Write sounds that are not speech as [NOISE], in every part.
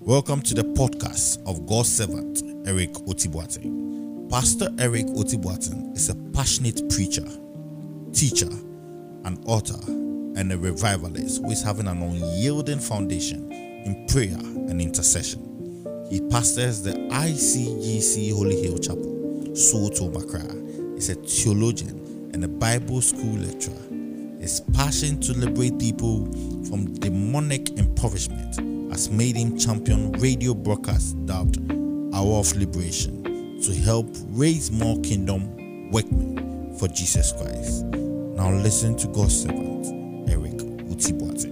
Welcome to the podcast of God's servant, Eric Otibuatin. Pastor Eric Otibuatin is a passionate preacher, teacher, an author, and a revivalist who is having an unyielding foundation in prayer and intercession. He pastors the ICGC Holy Hill Chapel, Soto Makra. He's a theologian and a Bible school lecturer. His passion to liberate people from demonic impoverishment has made him champion radio broadcast dubbed Hour of Liberation to help raise more kingdom workmen for Jesus Christ. Now listen to God's servant, Eric Utibuate.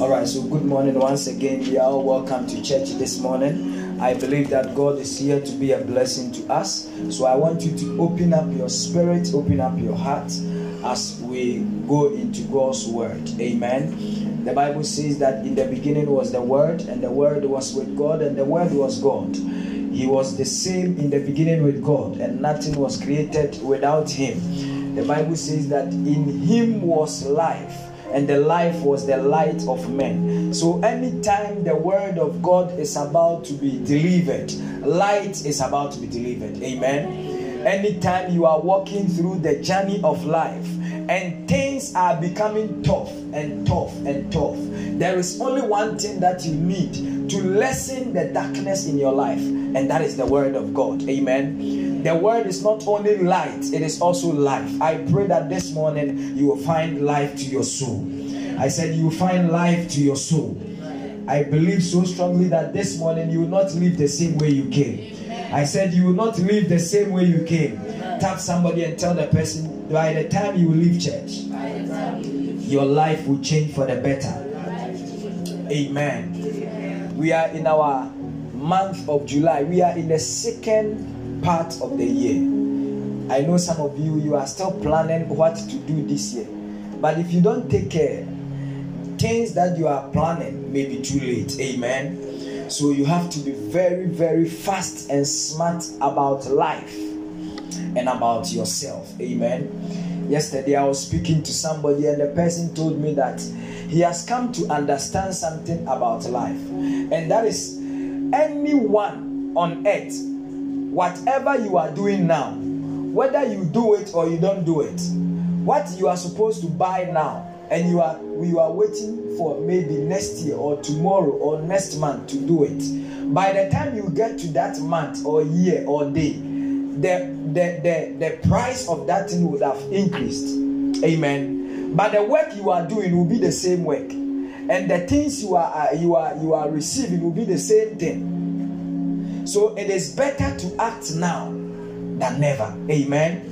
All right, so good morning once again. You are all welcome to church this morning. I believe that God is here to be a blessing to us. So I want you to open up your spirit, open up your heart as we go into God's word. Amen. The Bible says that in the beginning was the word, and the word was with God, and the word was God. He was the same in the beginning with God, and nothing was created without him. The Bible says that in him was life and the life was the light of men. So, anytime the word of God is about to be delivered, light is about to be delivered. Amen. Anytime you are walking through the journey of life and things are becoming tough and tough and tough, there is only one thing that you need to lessen the darkness in your life, and that is the word of God. Amen. The word is not only light, it is also life. I pray that this morning you will find life to your soul. I said you will find life to your soul. I believe so strongly that this morning you will not live the same way you came. I said you will not live the same way you came. Tap somebody and tell the person by the time you leave church, your life will change for the better. Amen. We are in our month of July. We are in the second part of the year. I know some of you you are still planning what to do this year. But if you don't take care, things that you are planning may be too late. Amen. So you have to be very, very fast and smart about life and about yourself. Amen. Yesterday I was speaking to somebody and the person told me that he has come to understand something about life. And that is anyone on earth, whatever you are doing now, whether you do it or you don't do it, what you are supposed to buy now and you are you are waiting for maybe next year or tomorrow or next month to do it. By the time you get to that month or year or day the the the, the price of that thing would have increased. Amen. But the work you are doing will be the same work. And the things you are you are you are receiving will be the same thing so it is better to act now than never amen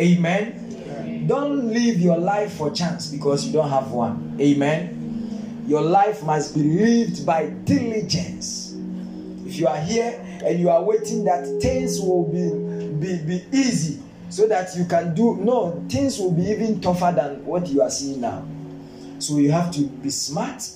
amen don't live your life for chance because you don't have one. Amen. Your life must be lived by diligence. If you are here and you are waiting that things will be, be, be easy so that you can do, no, things will be even tougher than what you are seeing now. So you have to be smart,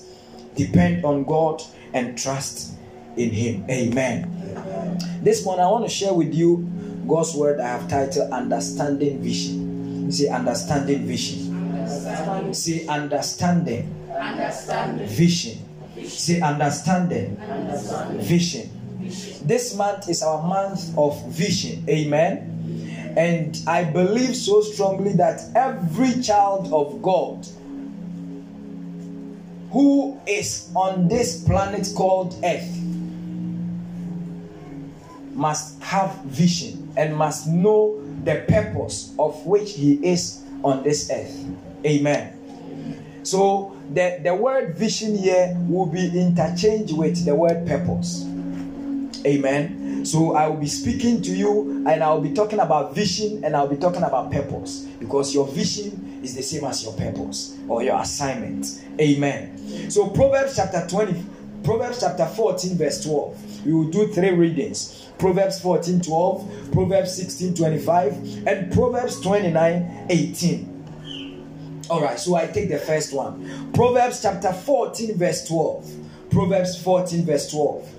depend on God, and trust in Him. Amen. Amen. This morning I want to share with you God's word I have titled Understanding Vision. Say understanding vision. Understanding. Say understanding. Understanding. Vision. Vision. Say understanding. Understanding. Vision. Vision. This month is our month of vision. Amen. And I believe so strongly that every child of God who is on this planet called Earth must have vision and must know the purpose of which he is on this earth. Amen. So the, the word vision here will be interchanged with the word purpose. Amen. So I will be speaking to you and I'll be talking about vision and I'll be talking about purpose because your vision is the same as your purpose or your assignment. Amen. So Proverbs chapter 20, Proverbs chapter 14, verse 12. We will do three readings. Proverbs 14 12, Proverbs 16 25, and Proverbs 29 18. All right, so I take the first one. Proverbs chapter 14, verse 12. Proverbs 14, verse 12.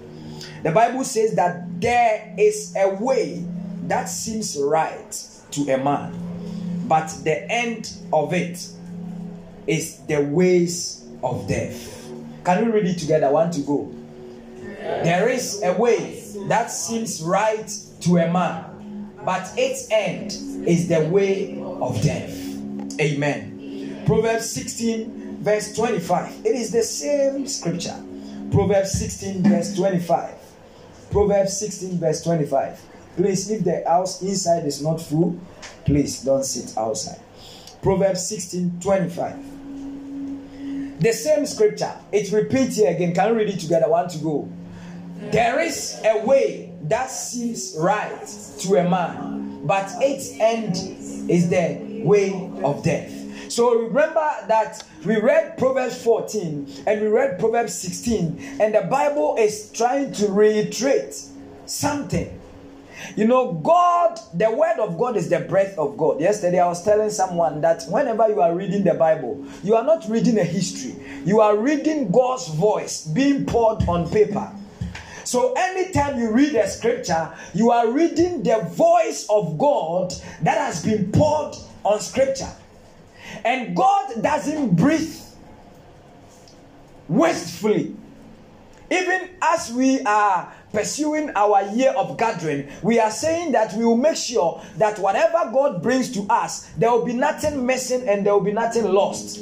The Bible says that there is a way that seems right to a man, but the end of it is the ways of death. Can we read it together? One to go. There is a way that seems right to a man, but its end is the way of death. Amen. Proverbs 16, verse 25. It is the same scripture. Proverbs 16, verse 25. Proverbs 16, verse 25. Please, if the house inside is not full, please don't sit outside. Proverbs 16, 25. The same scripture. It repeats here again. Can we read it together? One to go. There is a way that seems right to a man, but its end is the way of death. So remember that we read Proverbs 14 and we read Proverbs 16, and the Bible is trying to reiterate something. You know, God, the word of God is the breath of God. Yesterday, I was telling someone that whenever you are reading the Bible, you are not reading a history, you are reading God's voice being poured on paper. So, anytime you read a scripture, you are reading the voice of God that has been poured on scripture. And God doesn't breathe wastefully. Even as we are pursuing our year of gathering, we are saying that we will make sure that whatever God brings to us, there will be nothing missing and there will be nothing lost.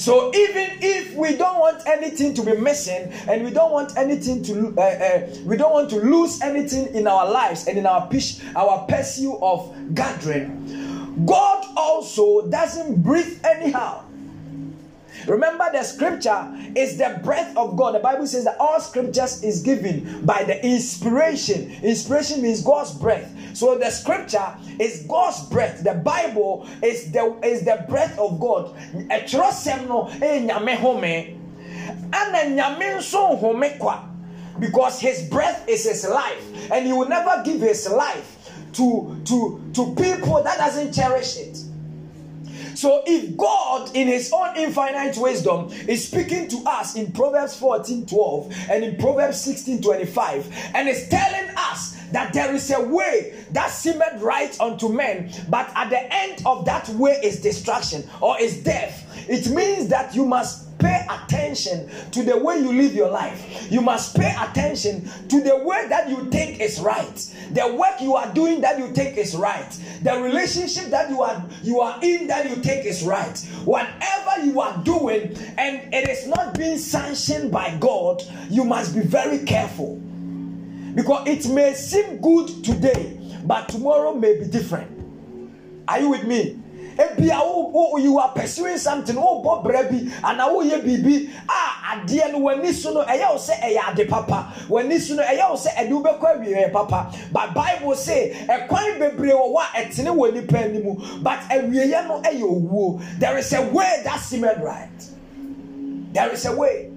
So even if we don't want anything to be missing and we don't want anything to uh, uh, we don't want to lose anything in our lives and in our pitch, our pursuit of gathering, God also doesn't breathe anyhow. Remember, the scripture is the breath of God. The Bible says that all scriptures is given by the inspiration. Inspiration means God's breath. So the scripture is God's breath. The Bible is the is the breath of God. Because his breath is his life, and he will never give his life to to to people that doesn't cherish it. So if God, in his own infinite wisdom, is speaking to us in Proverbs 14 12 and in Proverbs 16 25, and is telling us that there is a way that seemeth right unto men, but at the end of that way is destruction or is death. It means that you must pay attention to the way you live your life. You must pay attention to the way that you think is right. The work you are doing that you think is right. The relationship that you are you are in that you think is right. Whatever you are doing and it is not being sanctioned by God, you must be very careful. Because it may seem good today, but tomorrow may be different. Are you with me? Ebia wo you are pursuing something wo bɔ brɛ bi ana wo yɛ biribi a adeɛ no w'ani so no ɛyɛ wo sɛ ɛyɛ ade papa. W'ani so no ɛyɛ wo sɛ ɛde wo bɛkɔ awie papa. But bible say ɛkwan bebree wɔ hɔ a ɛtene wɔ nipa anim but awieɛ no ɛyɛ owuo. There is a way that seemed right. There is a way.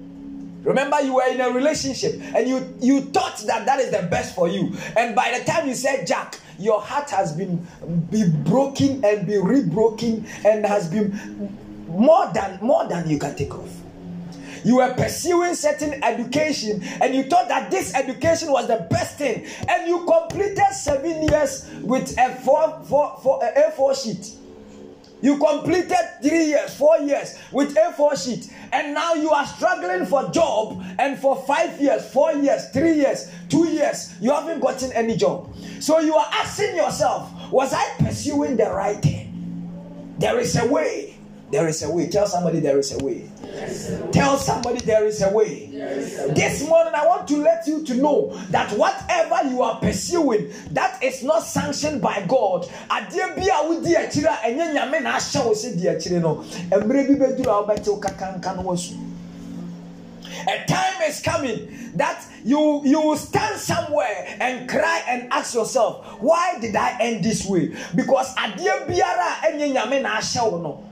Remember, you were in a relationship and you, you thought that that is the best for you. And by the time you said Jack, your heart has been be broken and be rebroken and has been more than more than you can take off. You were pursuing certain education and you thought that this education was the best thing, and you completed seven years with a four, four, four, a A4 sheet you completed three years, four years with A4 sheet, and now you are struggling for job. And for five years, four years, three years, two years, you haven't gotten any job. So you are asking yourself, was I pursuing the right thing? There is a way. There is a way. Tell somebody there is a way. Tell somebody there is a way. This morning, I want to let you to know that whatever you are pursuing that is not sanctioned by God, a time is coming that you you will stand somewhere and cry and ask yourself, why did I end this way? Because na no,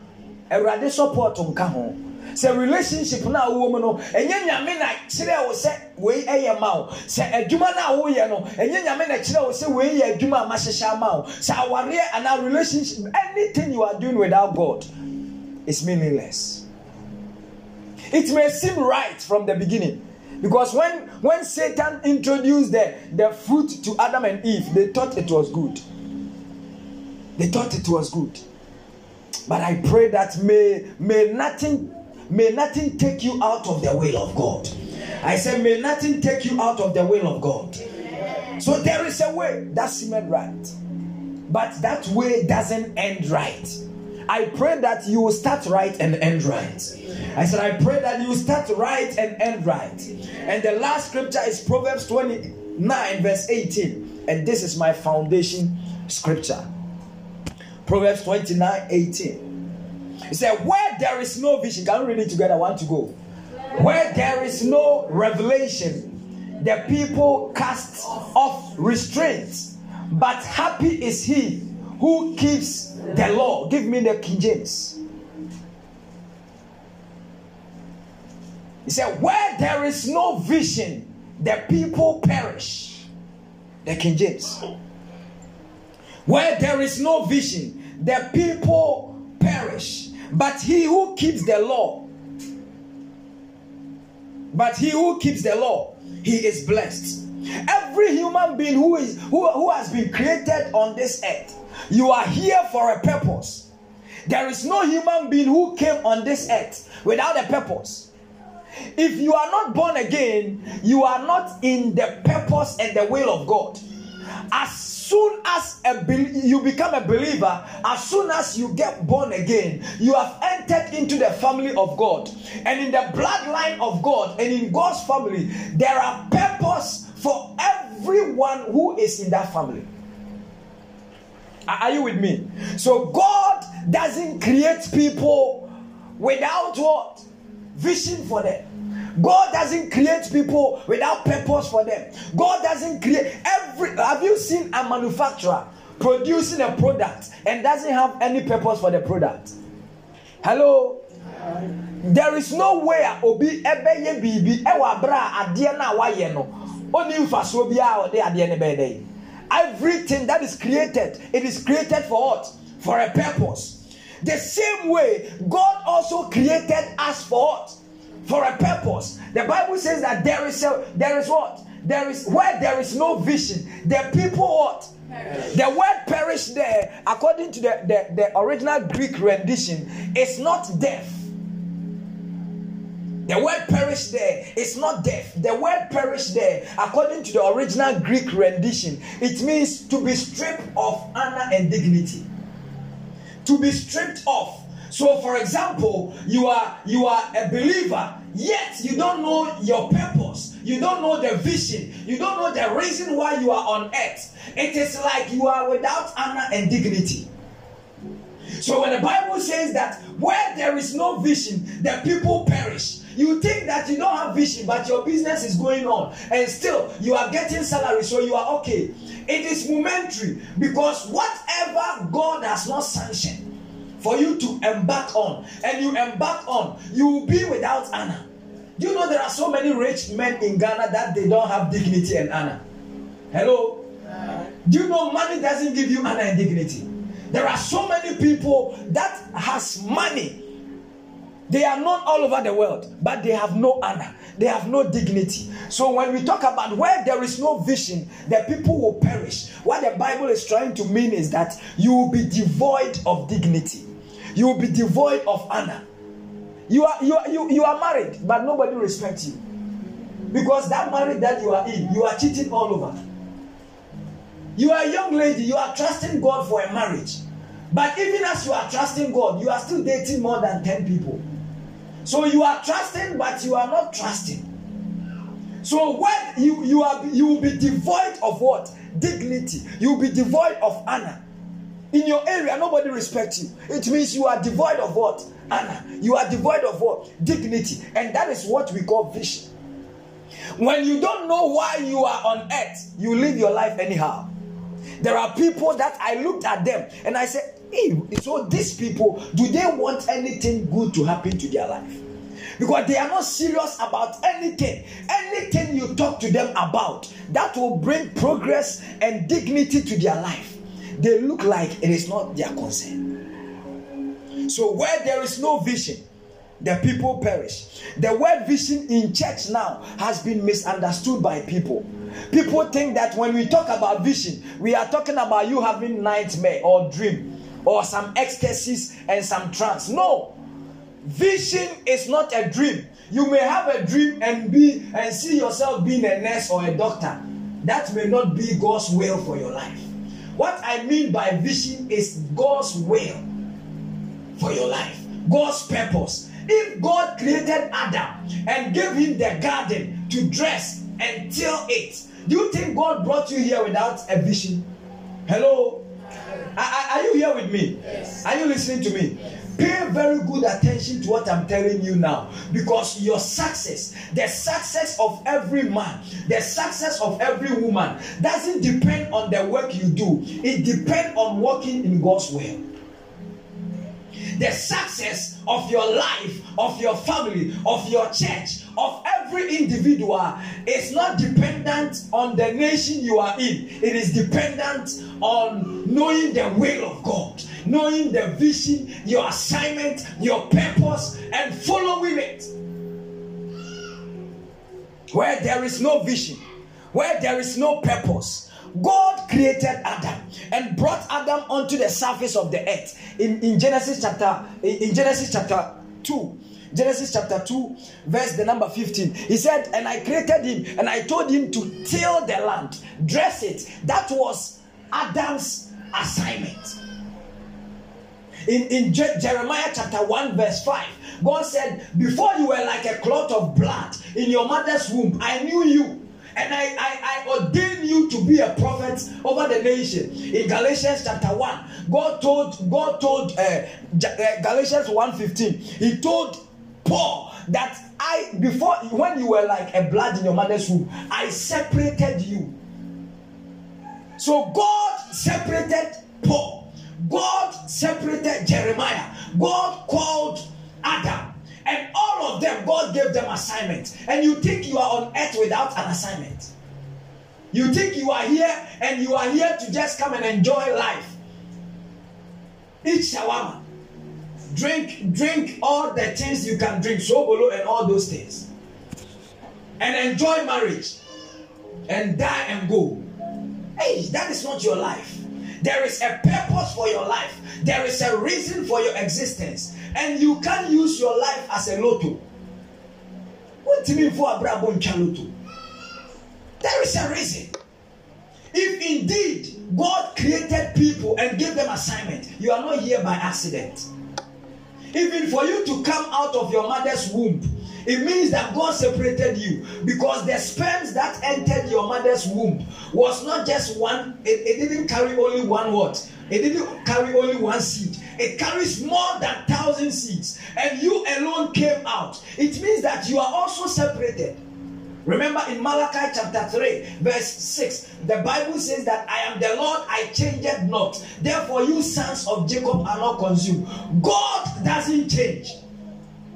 awurade support nka ho. Sɛ relationship no a mu no ɛnyɛ nyame na kyerɛ wo sɛ wei ɛyɛ ma wo. Sɛ adwuma no a woyɛ no ɛnyɛ nyame na kyerɛ wo sɛ wei yɛ adwuma a mahyehyɛ ama wo. Sɛ awareɛ anaa relationship anything you are doing without god is meaningless. It may seem right from the beginning because when when satan introduced the the fruit to adam and eve they thought it was good. They thought it was good but i pray that may may nothing may nothing take you out of the will of God. I said, may nothing take you out of the will of God. So there is a way that seemed right, but that way doesn't end right. I pray that you will start right and end right. I said, I pray that you start right and end right. And the last scripture is Proverbs 29, verse 18. And this is my foundation scripture. Proverbs 29, 18. It said, Where there is no vision, can we read it together? I want to go. Where there is no revelation, the people cast off restraints. But happy is he who keeps the law. Give me the King James. He said, Where there is no vision, the people perish. The King James. Where there is no vision, the people perish. But he who keeps the law, but he who keeps the law, he is blessed. Every human being who is who, who has been created on this earth, you are here for a purpose. There is no human being who came on this earth without a purpose. If you are not born again, you are not in the purpose and the will of God. As soon as be- you become a believer, as soon as you get born again, you have entered into the family of God. And in the bloodline of God and in God's family, there are purpose for everyone who is in that family. Are you with me? So God doesn't create people without what? Vision for them. God doesn't create people without purpose for them. God doesn't create every. Have you seen a manufacturer producing a product and doesn't have any purpose for the product? Hello. There is no way obi ɛbɛyɛ biribi ɛwɔ abira no oni nfasuo bi a ɔde adeɛ everything that is created it is created for what for a purpose the same way God also created us for what for a purpose. The Bible says that there is a there is what? There is where there is no vision, the people what? Perish. The word perish there, according to the, the, the original Greek rendition, is not death. The word perish there is not death. The word perish there, according to the original Greek rendition, it means to be stripped of honor and dignity. To be stripped off so, for example, you are you are a believer, yet you don't know your purpose, you don't know the vision, you don't know the reason why you are on earth. It is like you are without honor and dignity. So when the Bible says that where there is no vision, the people perish. You think that you don't have vision, but your business is going on, and still you are getting salary, so you are okay. It is momentary because whatever God has not sanctioned, for you to embark on, and you embark on, you will be without honor. Do you know there are so many rich men in Ghana that they don't have dignity and honor? Hello? Do you know money doesn't give you honor and dignity? There are so many people that has money. They are known all over the world, but they have no honor. They have no dignity. So when we talk about where there is no vision, the people will perish. What the Bible is trying to mean is that you will be devoid of dignity you will be devoid of honor. You are you are, you, you are married, but nobody respects you. Because that marriage that you are in, you are cheating all over. You are a young lady, you are trusting God for a marriage. But even as you are trusting God, you are still dating more than 10 people. So you are trusting, but you are not trusting. So what you you are you will be devoid of what? Dignity. You will be devoid of honor. In your area, nobody respects you. It means you are devoid of what? Honor. You are devoid of what? Dignity. And that is what we call vision. When you don't know why you are on earth, you live your life anyhow. There are people that I looked at them and I said, so these people, do they want anything good to happen to their life? Because they are not serious about anything. Anything you talk to them about that will bring progress and dignity to their life they look like it is not their concern. So, where there is no vision, the people perish. The word vision in church now has been misunderstood by people. People think that when we talk about vision, we are talking about you having nightmare or dream or some ecstasies and some trance. No. Vision is not a dream. You may have a dream and be and see yourself being a nurse or a doctor. That may not be God's will for your life. What I mean by vision is God's will for your life, God's purpose. If God created Adam and gave him the garden to dress and till it, do you think God brought you here without a vision? Hello? Are, are you here with me? Yes. Are you listening to me? Pay very good attention to what I'm telling you now because your success, the success of every man, the success of every woman doesn't depend on the work you do, it depends on working in God's will. The success of your life, of your family, of your church, of every individual is not dependent on the nation you are in. It is dependent on knowing the will of God, knowing the vision, your assignment, your purpose, and following it. Where there is no vision, where there is no purpose, God created Adam and brought Adam onto the surface of the earth. In, in Genesis chapter in Genesis chapter 2, Genesis chapter 2, verse the number 15. He said, And I created him, and I told him to till the land, dress it. That was Adam's assignment. In, in Je- Jeremiah chapter 1, verse 5, God said, Before you were like a clot of blood in your mother's womb, I knew you and I, I, I you to be a prophet over the nation. In Galatians chapter 1, God told God told uh, uh Galatians 1:15, He told Paul that I before when you were like a blood in your mother's womb, I separated you. So God separated Paul. God separated Jeremiah. God called Adam and all of them, God gave them assignments. And you think you are on earth without an assignment. You think you are here and you are here to just come and enjoy life. Eat shawarma. Drink, drink all the things you can drink, sobolo and all those things. And enjoy marriage. And die and go. Hey, that is not your life. There is a purpose for your life. There is a reason for your existence. And you can't use your life as a lotto. What do you mean for a brabo lotto? There is a reason. If indeed God created people and gave them assignment, you are not here by accident. Even for you to come out of your mother's womb, it means that God separated you because the sperms that entered your mother's womb was not just one, it, it didn't carry only one what? It didn't carry only one seed. It carries more than thousand seeds. And you alone came out. It means that you are also separated. Remember in Malachi chapter 3, verse 6, the Bible says that I am the Lord, I changed not. Therefore, you sons of Jacob are not consumed. God doesn't change.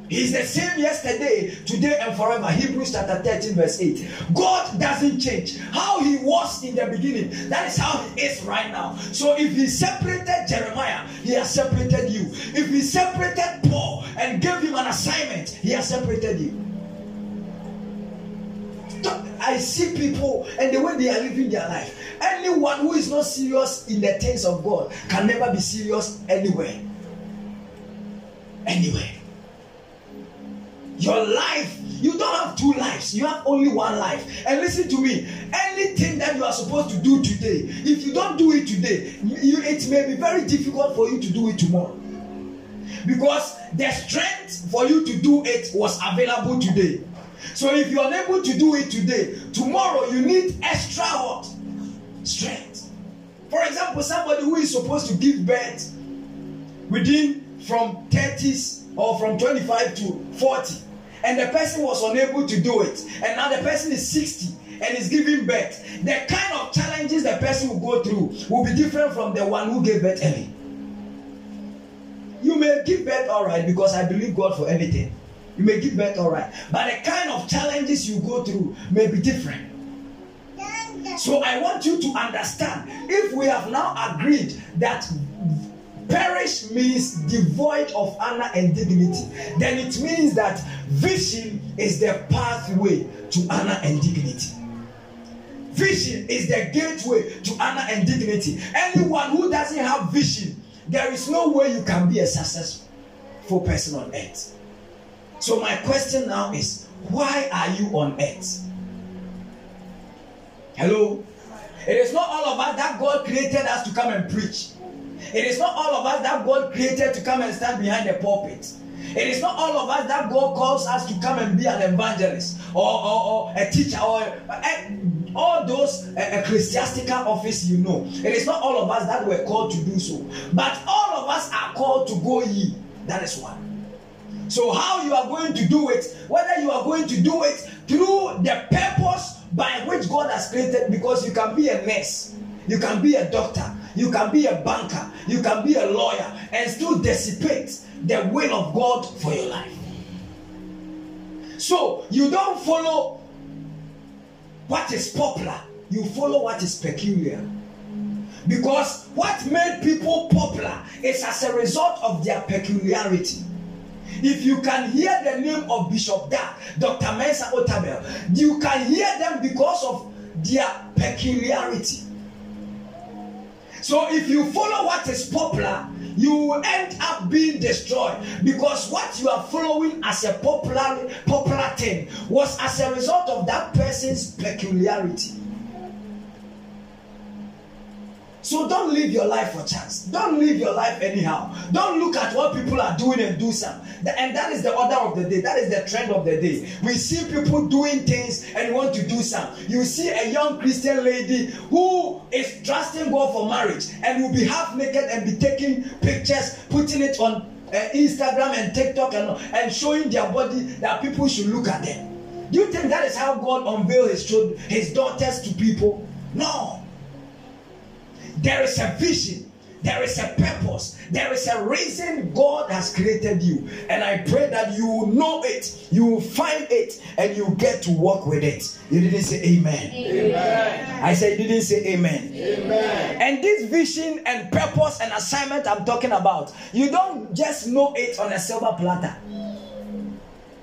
He's the same yesterday, today, and forever. Hebrews chapter 13, verse 8. God doesn't change. How he was in the beginning, that is how he is right now. So if he separated Jeremiah, he has separated you. If he separated Paul and gave him an assignment, he has separated you. I see people and the way they are living their life. Anyone who is not serious in the things of God can never be serious anywhere. Anywhere. Your life, you don't have two lives, you have only one life. And listen to me anything that you are supposed to do today, if you don't do it today, you, it may be very difficult for you to do it tomorrow. Because the strength for you to do it was available today. So if you're unable to do it today, tomorrow you need extra what? Strength. For example, somebody who is supposed to give birth within from 30s or from 25 to 40 and the person was unable to do it and now the person is 60 and is giving birth the kind of challenges the person will go through will be different from the one who gave birth early you may give birth all right because i believe god for anything you may give birth all right but the kind of challenges you go through may be different so i want you to understand if we have now agreed that Perish means devoid of honor and dignity. Then it means that vision is the pathway to honor and dignity. Vision is the gateway to honor and dignity. Anyone who doesn't have vision, there is no way you can be a successful person on earth. So, my question now is why are you on earth? Hello? It is not all of us that God created us to come and preach. It is not all of us that God created to come and stand behind the pulpit. It is not all of us that God calls us to come and be an evangelist or, or, or a teacher or a, all those uh, ecclesiastical office you know. It is not all of us that were called to do so, but all of us are called to go ye. That is one. So, how you are going to do it, whether you are going to do it through the purpose by which God has created, because you can be a nurse, you can be a doctor, you can be a banker, you can be a lawyer, and still dissipate the will of God for your life. So, you don't follow what is popular, you follow what is peculiar. Because what made people popular is as a result of their peculiarity. If you can hear the name of Bishop Da, Dr. Mensa Otabil, you can hear them because of their peculiarity. So if you follow what is popular, you will end up being destroyed because what you are following as a popular popular thing was as a result of that person's peculiarity. So don't live your life for chance. Don't live your life anyhow. Don't look at what people are doing and do some. And that is the order of the day. That is the trend of the day. We see people doing things and want to do some. You see a young Christian lady who is trusting God for marriage and will be half naked and be taking pictures, putting it on uh, Instagram and TikTok and, and showing their body that people should look at them. Do you think that is how God unveiled his, his daughters to people? No. There is a vision. There is a purpose. There is a reason God has created you. And I pray that you will know it, you will find it, and you get to work with it. You didn't say amen. amen. I said, you didn't say amen. amen. And this vision and purpose and assignment I'm talking about, you don't just know it on a silver platter.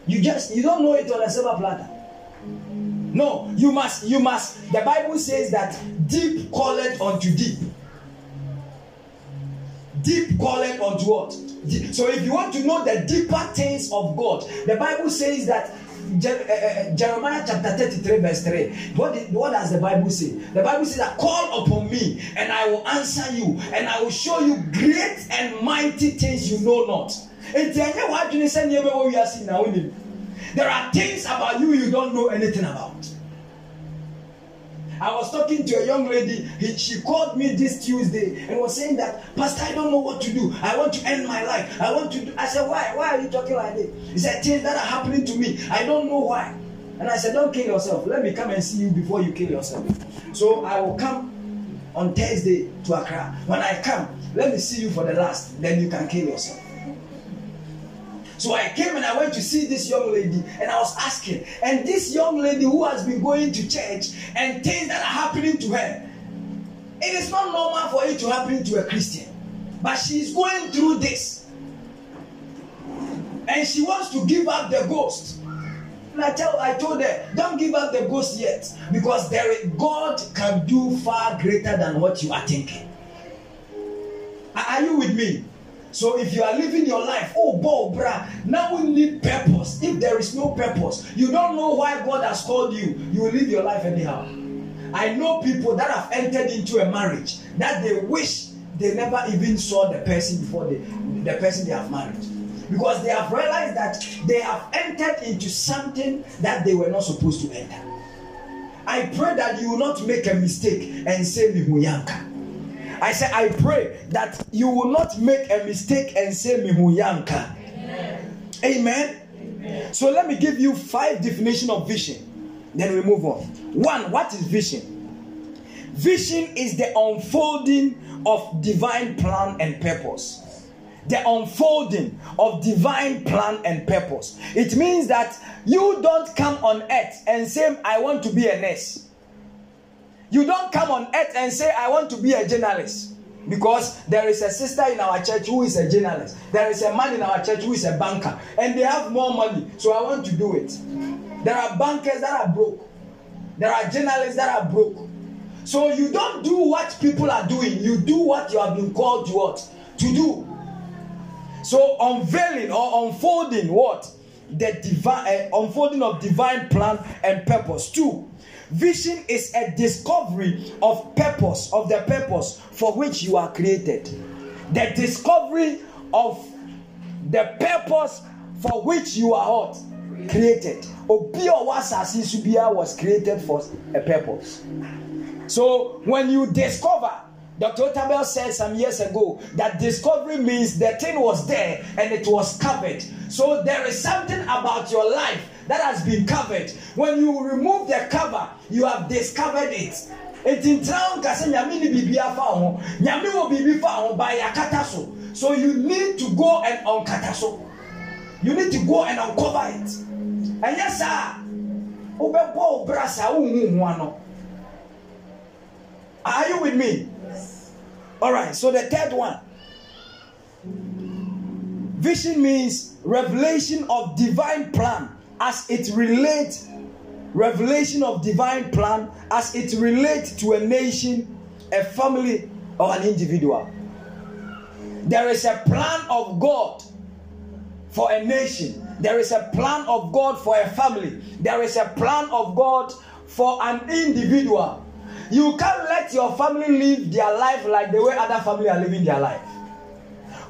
You just you don't know it on a silver platter. No, you must, you must. The Bible says that deep calleth unto deep. Deep calleth unto what? So if you want to know the deeper things of God, the Bible says that eh, eh, Jeremiah chapter 33, verse 3. What, what does the Bible say? The Bible says that call upon me and I will answer you and I will show you great and mighty things you know not. There are things about you you don't know anything about. I was talking to a young lady. He, she called me this Tuesday and was saying that, Pastor, I don't know what to do. I want to end my life. I want to do. I said, Why? Why are you talking like this? He said, Things that are happening to me. I don't know why. And I said, Don't kill yourself. Let me come and see you before you kill yourself. So I will come on Thursday to Accra. When I come, let me see you for the last. Then you can kill yourself. So I came and I went to see this young lady and I was asking, and this young lady who has been going to church and things that are happening to her, it is not normal for it to happen to a Christian, but she is going through this. And she wants to give up the ghost. And I tell I told her, don't give up the ghost yet, because there God can do far greater than what you are thinking. Are you with me? So if you are living your life, oh, bo, bra, now we need purpose. If there is no purpose, you don't know why God has called you, you will live your life anyhow. I know people that have entered into a marriage that they wish they never even saw the person before they, the person they have married. Because they have realized that they have entered into something that they were not supposed to enter. I pray that you will not make a mistake and say Mihuyanka. I say, I pray that you will not make a mistake and say Mihuyanka. Amen. Amen. Amen. So let me give you five definition of vision. Then we move on. One, what is vision? Vision is the unfolding of divine plan and purpose. The unfolding of divine plan and purpose. It means that you don't come on earth and say, I want to be a nurse. You don't come on earth and say, I want to be a journalist. Because there is a sister in our church who is a journalist. There is a man in our church who is a banker. And they have more money. So I want to do it. There are bankers that are broke. There are journalists that are broke. So you don't do what people are doing. You do what you have been called to what? To do. So unveiling or unfolding what? the divine uh, unfolding of divine plan and purpose. Two, vision is a discovery of purpose of the purpose for which you are created. The discovery of the purpose for which you are what? created. Obi was as created for a purpose. So when you discover Dr. Otabil said some years ago that discovery means the thing was there and it was covered. So there is something about your life that has been covered. When you remove the cover, you have discovered it. Eti ntina nkasa nyame ni biribi afa ho. Nyame wɔ biribi fa ho ba yakata so. So you need to go and unkata so. You need to go and uncover it. Ɛnyɛ saa wobɛbɔ wo bra saa wohu ho ano. Are you with me? All right so the third one. Vision means revelation of divine plan as it relates revelation of divine plan as it relates to a nation a family or an individual. There is a plan of god for a nation. There is a plan of god for a family. There is a plan of god for an individual. You can't let your family live their life like the way other family are living their life.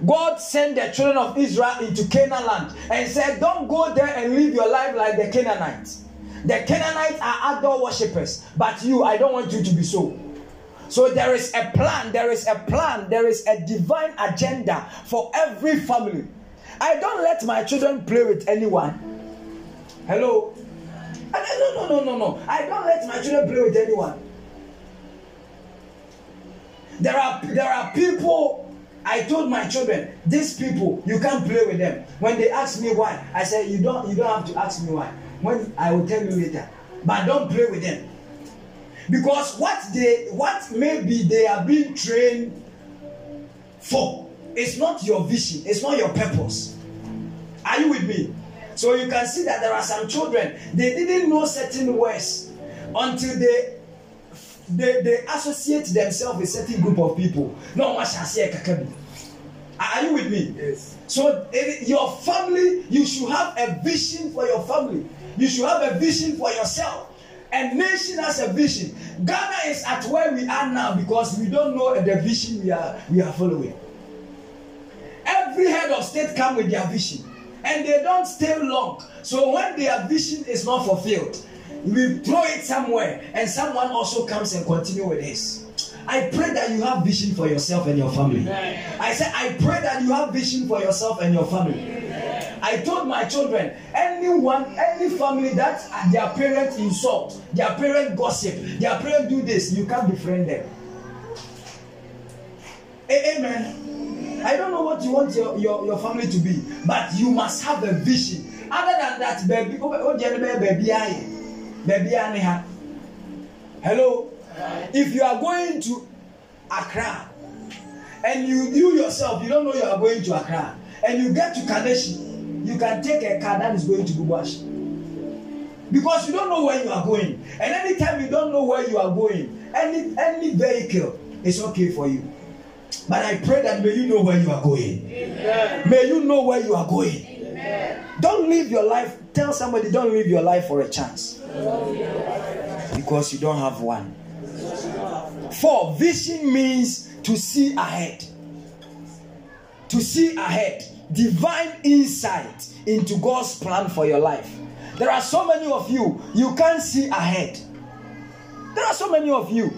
God sent the children of Israel into Canaan land and said, Don't go there and live your life like the Canaanites. The Canaanites are idol worshippers, but you, I don't want you to be so. So there is a plan, there is a plan, there is a divine agenda for every family. I don't let my children play with anyone. Hello? No, no, no, no, no. I don't let my children play with anyone. There are there are people. I told my children, these people, you can't play with them. When they ask me why, I said, you don't you don't have to ask me why. When I will tell you later. But don't play with them. Because what they what maybe they are being trained for it's not your vision, it's not your purpose. Are you with me? So you can see that there are some children, they didn't know certain words until they they, they associate themselves with certain group of people. No one shall say kakabi. Are you with me? Yes. So your family, you should have a vision for your family. You should have a vision for yourself. And nation has a vision. Ghana is at where we are now because we don't know the vision we are we are following. Every head of state come with their vision, and they don't stay long. So when their vision is not fulfilled, we throw it somewhere and someone also comes and continue with this i pray that you have vision for yourself and your family i said i pray that you have vision for yourself and your family I told my children, anyone, any family that their parents insult, their parents gossip, their parents do this, you can't befriend them. Amen. I don't know what you want your, your, your family to be, but you must have a vision. Other than that, baby, oh, oh, baby, baabi a ne ha hello? If you are going to accra and you you yourself you don't know you are going to accra and you get to Kaneshie you can take a car that is going to Bubiashie because you don't know where you are going. And anytime you don't know where you are going any any vehicle is okay for you. But i pray that may you know where you are going. Amen. may you know where you are going. Amen. don't live your life tell somebody don't live your life for a chance because you don't have one. Four, vision means to see ahead. To see ahead. Divine insight into God's plan for your life. There are so many of you, you can't see ahead. There are so many of you.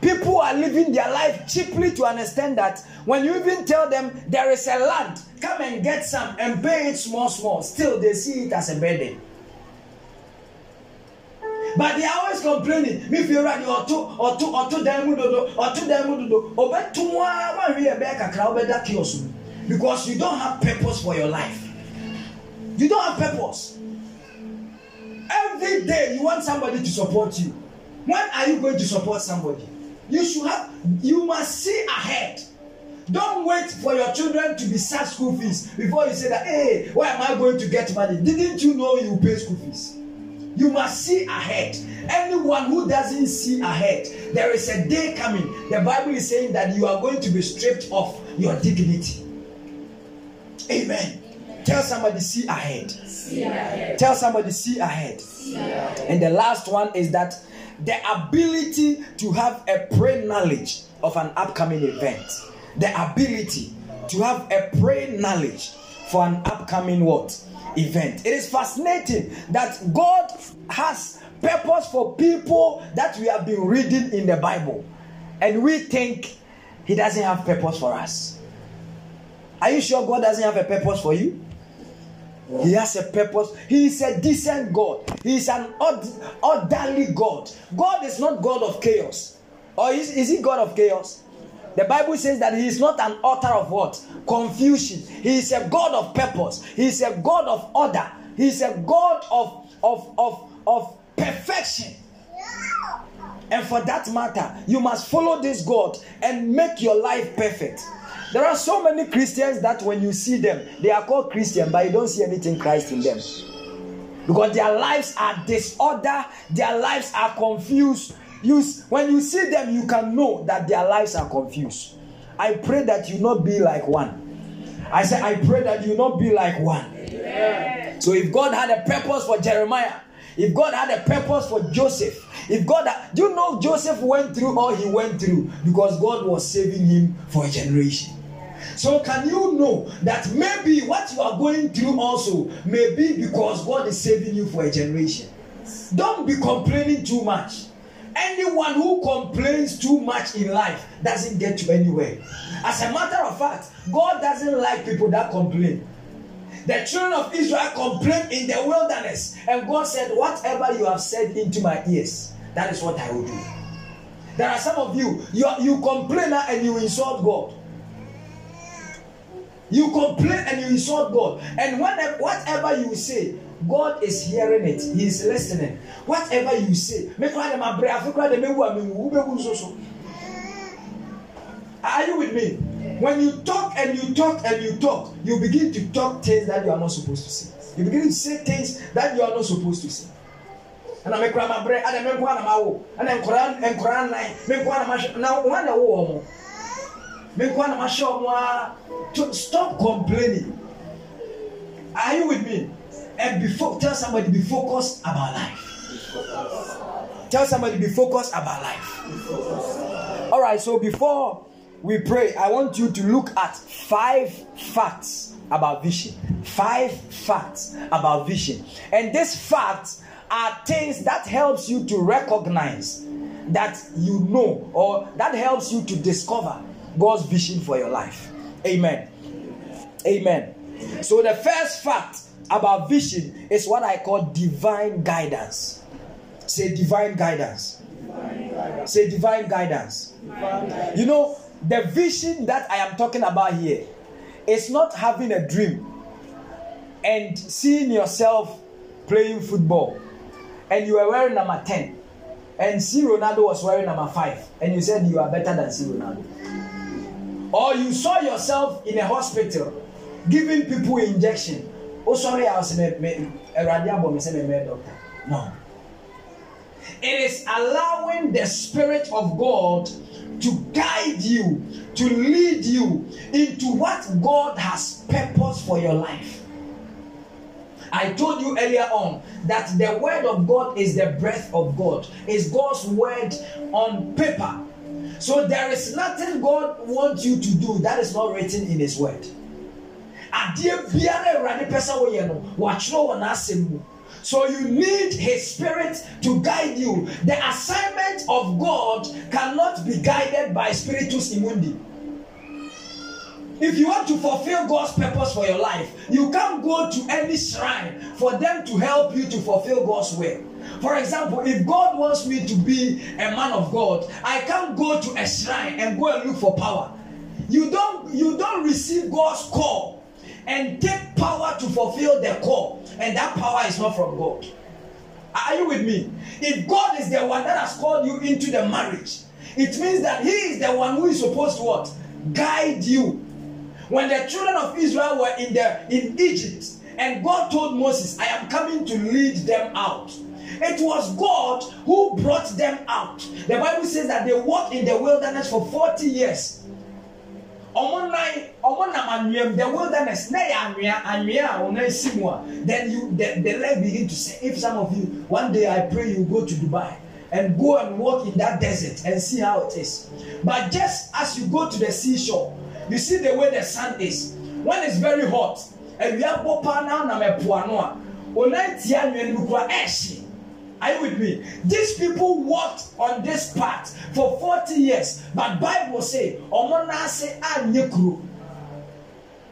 People are living their life cheaply to understand that when you even tell them there is a land, come and get some and pay it small, small, still they see it as a burden. But they are always complaining. Mi fi ewura ni ɔto ɔto ɔto dan mu dodo ɔto dan mu dodo. Mu a wɔn ahwi ɛbɛyɛ kakra ɔbɛda kiosk mu because you don't have purpose for your life. You don't have purpose. Every day you want somebody to support you. When are you going to support somebody? You should have you must see ahead. Don't wait for your children to be sat school fees before you say that hey why am i going to get money? Didn't you know you pay school fees you must see ahead. Anyone who doesn't see ahead, there is a day coming. The Bible is saying that you are going to be stripped of your dignity. Amen. Tell somebody, see ahead. See ahead. Tell somebody, see ahead. see ahead. And the last one is that the ability to have a pre knowledge of an upcoming event. The ability to have a pre knowledge for an upcoming what? Event. It is fascinating that God has purpose for people that we have been reading in the Bible. And we think He doesn't have purpose for us. Are you sure God doesn't have a purpose for you? He has a purpose. He is a decent God. He is an orderly God. God is not God of chaos. Or is, is he God of chaos? The Bible says that he is not an author of what? Confusion. He is a God of purpose. He is a God of order. He is a God of, of, of, of perfection. And for that matter, you must follow this God and make your life perfect. There are so many Christians that when you see them, they are called Christian, but you don't see anything Christ in them. Because their lives are disorder, their lives are confused. You, when you see them, you can know that their lives are confused. I pray that you not be like one. I say, I pray that you not be like one. Amen. So if God had a purpose for Jeremiah, if God had a purpose for Joseph, if God, had, do you know Joseph went through all he went through because God was saving him for a generation. So, can you know that maybe what you are going through also may be because God is saving you for a generation? Don't be complaining too much. Anyone who complains too much in life doesn't get to anywhere. As a matter of fact, God doesn't like people that complain. The children of Israel complained in the wilderness, and God said, Whatever you have said into my ears, that is what I will do. There are some of you, you, you complain and you insult God. You complain and you insult God. And whatever you say, God is hearing it. He is listening. Whatever you say, are you with me? When you talk and you talk and you talk, you begin to talk things that you are not supposed to say. You begin to say things that you are not supposed to say. And I'm a grandma bread, and I'm a grandma, and I'm Koran and Koran line, make one of my now one of them. Make one of my shop to stop complaining. Are you with me? And before tell somebody be focused about life. Tell somebody be focused about life. All right, so before we pray, I want you to look at five facts about vision. Five facts about vision. And these facts are things that helps you to recognize that you know or that helps you to discover God's vision for your life. Amen. Amen. So the first fact about vision is what I call divine guidance. Say divine guidance. Divine guidance. Say divine guidance. divine guidance. You know, the vision that I am talking about here is not having a dream and seeing yourself playing football and you were wearing number 10 and C Ronaldo was wearing number 5 and you said you are better than C Ronaldo. Or you saw yourself in a hospital giving people injection. Oh, sorry, I was a doctor. No. It is allowing the Spirit of God to guide you, to lead you into what God has purpose for your life. I told you earlier on that the word of God is the breath of God, is God's word on paper. So there is nothing God wants you to do that is not written in His word. So you need His Spirit to guide you. The assignment of God cannot be guided by spiritus immundi. If you want to fulfill God's purpose for your life, you can't go to any shrine for them to help you to fulfill God's will. For example, if God wants me to be a man of God, I can't go to a shrine and go and look for power. You don't you don't receive God's call and take power to fulfill the call, and that power is not from God. Are you with me? If God is the one that has called you into the marriage, it means that He is the one who is supposed to what? Guide you. When the children of Israel were in the in Egypt, and God told Moses, I am coming to lead them out. It was God who brought them out. The Bible says that they walked in the wilderness for 40 years ɔmo nan ɔmo nam anwea the wilderness na yɛ anwea anwea a ɔmo esi mu a then you the the leg begin to say if some of you one day I pray you go to Dubai and go and walk in that desert and see how it is. But just as you go to the seashore you see the way the sun is. When it's very hot awia bɔ paa na nam ɛpoano a onan tia anwea no mu kura ɛɛhye. Are you with me? These people walked on this path for 40 years, but Bible say, Omonase anyekuru.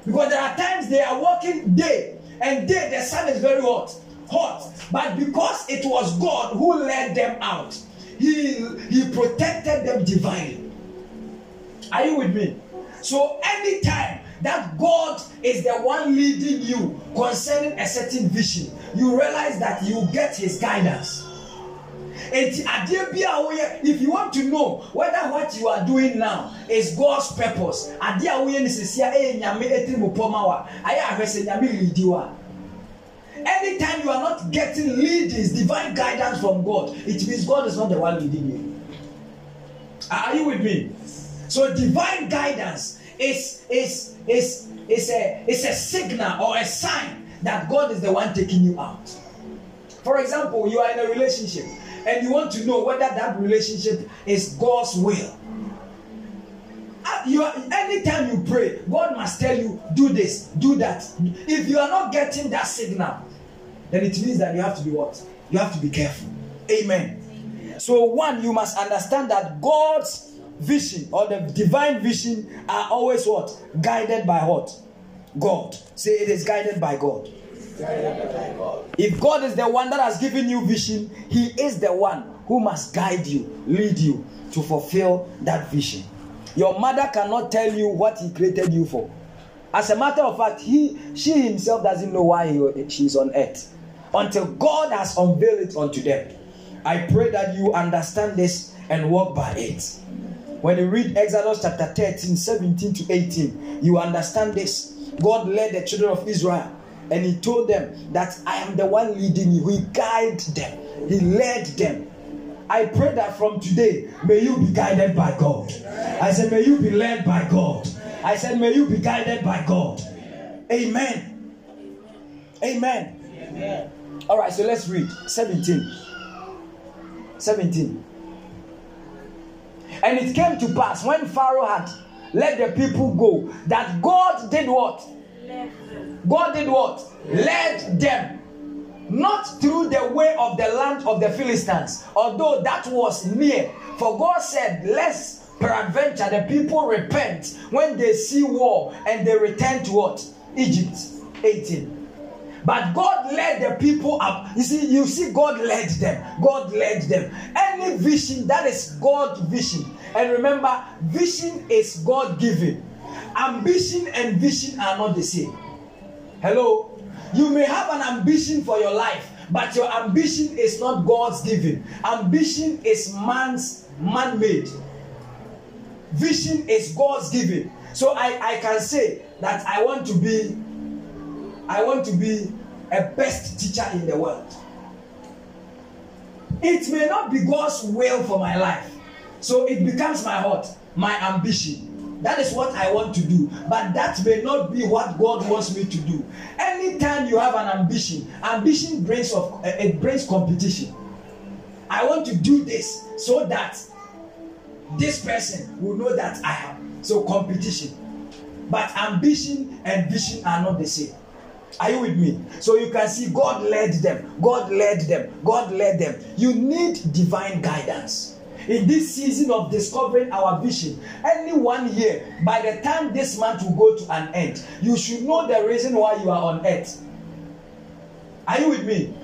Because there are times they are walking day and day the sun is very hot, hot. But because it was God who led them out, He He protected them divinely. Are you with me? So anytime that God is the one leading you concerning a certain vision, you realize that you get His guidance. Eti adeɛ bi a woyɛ if you want to know whether what you are doing now is God's purpose adeɛ a woyɛ sisi a nyame etiri mu pɔma wa. Nyame leadi anytime you are not getting leadings divine guidance from God it means God is not the one leading you. Are you with me? So divine guidance is is is is a is a signal or a sign that God is the one taking you out for example you are in a relationship and you want to know whether that relationship is God's will. Uh, you are, anytime you pray, God must tell you, do this, do that. If you are not getting that signal, then it means that you have to be what? You have to be careful. Amen. So, one, you must understand that God's vision or the divine vision are always what? Guided by what? God. Say it is guided by God. If God is the one that has given you vision, He is the one who must guide you, lead you to fulfill that vision. Your mother cannot tell you what He created you for. As a matter of fact, he, she himself doesn't know why he, she's on earth until God has unveiled it unto them. I pray that you understand this and walk by it. When you read Exodus chapter 13, 17 to 18, you understand this. God led the children of Israel and he told them that I am the one leading you. He guided them, he led them. I pray that from today, may you be guided by God. I said, may you be led by God. I said, may you be guided by God. Amen. Amen. Amen. All right, so let's read 17. 17. And it came to pass when Pharaoh had let the people go that God did what? God did what? Led them. Not through the way of the land of the Philistines, although that was near. For God said, Lest peradventure the people repent when they see war and they return to what? Egypt. 18. But God led the people up. You see, you see, God led them. God led them. Any vision that is God vision. And remember, vision is God given. Ambition and vision are not the same. Hello? You may have an ambition for your life, but your ambition is not God's given. Ambition is man's man made. Vision is God's given. So I, I can say that I want to be I want to be a best teacher in the world. It may not be God's will for my life. So it becomes my heart, my ambition. That is what I want to do. But that may not be what God wants me to do. Anytime you have an ambition, ambition brings of uh, it brings competition. I want to do this so that this person will know that I am. So competition. But ambition and vision are not the same. Are you with me? So you can see God led them. God led them. God led them. You need divine guidance in this season of discovering our vision. Anyone here, by the time this month will go to an end, you should know the reason why you are on earth. Are you with me?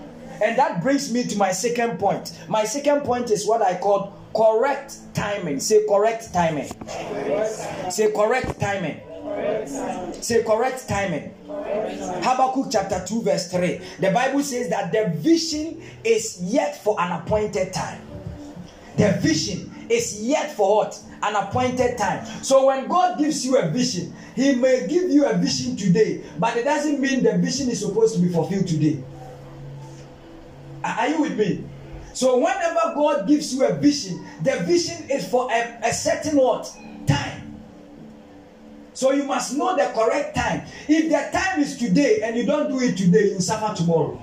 And that brings me to my second point. My second point is what I call correct timing. Say correct timing. Correct. Say correct timing. Say correct timing. Habakkuk chapter 2, verse 3. The Bible says that the vision is yet for an appointed time. The vision is yet for what? An appointed time. So when God gives you a vision, He may give you a vision today, but it doesn't mean the vision is supposed to be fulfilled today. Are you with me? So whenever God gives you a vision, the vision is for a, a certain what? So you must know the correct time. If the time is today and you don't do it today, you suffer tomorrow.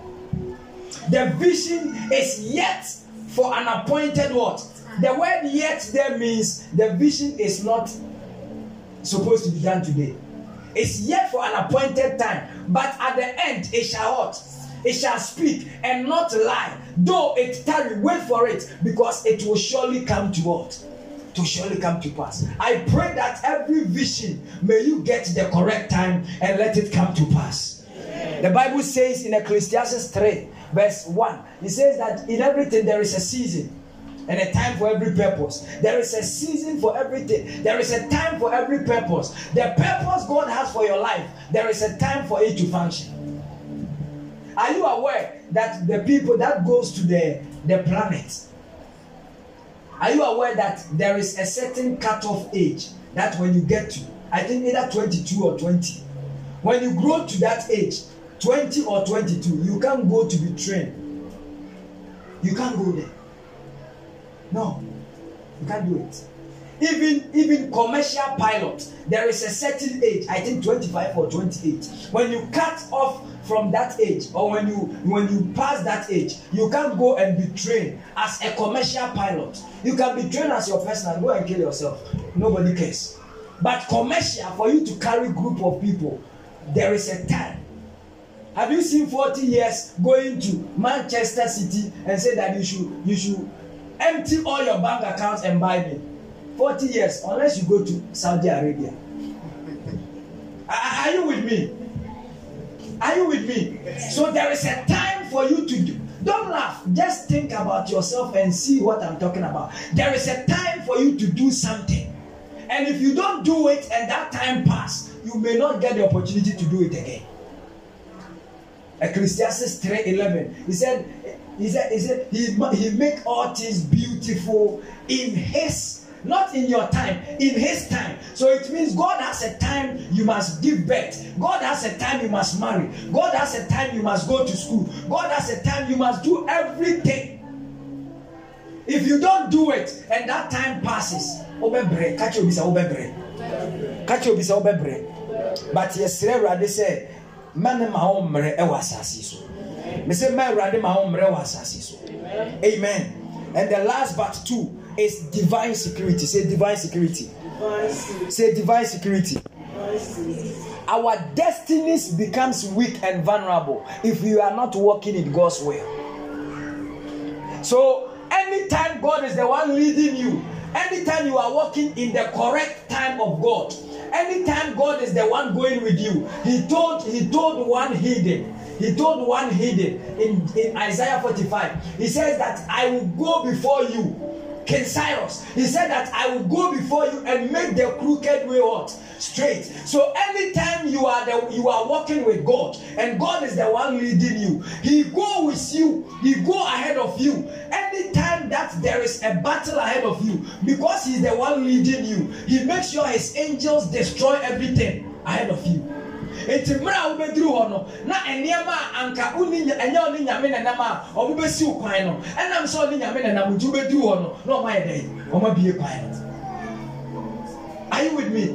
The vision is yet for an appointed what? The word yet there means the vision is not supposed to be done today. It's yet for an appointed time, but at the end it shall what? It shall speak and not lie. Though it tarry, wait for it because it will surely come to what? To surely come to pass. I pray that every vision may you get the correct time and let it come to pass. The Bible says in Ecclesiastes 3, verse 1, it says that in everything there is a season and a time for every purpose. There is a season for everything. There is a time for every purpose. The purpose God has for your life, there is a time for it to function. Are you aware that the people that goes to the, the planet, are you aware that there is a certain cut-off age that when you get to, I think either 22 or 20, when you grow to that age, 20 or 22, you can't go to be trained. You can't go there. No, you can't do it. Even even commercial pilot, there is a certain age. I think 25 or 28. When you cut off from that age, or when you when you pass that age, you can't go and be trained as a commercial pilot. You can be trained as your personal. Go and kill yourself. Nobody cares. But commercial, for you to carry group of people, there is a time. Have you seen 40 years going to Manchester City and say that you should you should empty all your bank accounts and buy me 40 years unless you go to saudi arabia [LAUGHS] are, are you with me are you with me? So there is a time for you to do. Don't laugh. Just think about yourself and see what i'm talking about. There is a time for you to do something. And if you don't do it and that time pass you may not get the opportunity to do it again. Ecclesiastes 3 11 he said he said, he said, he, he make all things beautiful in his, not in your time, in his time. So it means God has a time you must give birth. God has a time you must marry. God has a time you must go to school. God has a time you must do everything. If you don't do it and that time passes, obebre, catch you bisa obebre. Catch you bisa obebre. But yes, Awurade sɛ, mma ma wo mmerɛ ɛwɔ asase so mese mma awurade ma ho mmerɛ wɔ asase so amen and the last but two is divine security. Say divine security. Say divine security. Our destinies becomes weak and vulnerable if we are not working in god's will. So anytime god is the one leading you anytime you are working in the correct time of god anytime god is the one going with you he told he told one hidden. He told one hidden. In, in Isaiah 45. He says that I will go before you. King Cyrus, he said that I will go before you and make the crooked way what? Straight. So anytime you are the you are walking with God and God is the one leading you, He go with you, He go ahead of you. Anytime that there is a battle ahead of you, because He's the one leading you, He makes sure His angels destroy everything ahead of you. Eti mmerɛ a wobɛduru hɔ no na nneɛma a anka woni ɛnyɛ ɔne nyame nenam a ɔmo bɛsi wo kwan no. Ɛnam sɛ ɔne nyame nenam nti wobɛduru hɔ no na ɔmo ayɛ dɛn? Ɔmo abie kwan no. Are you with me?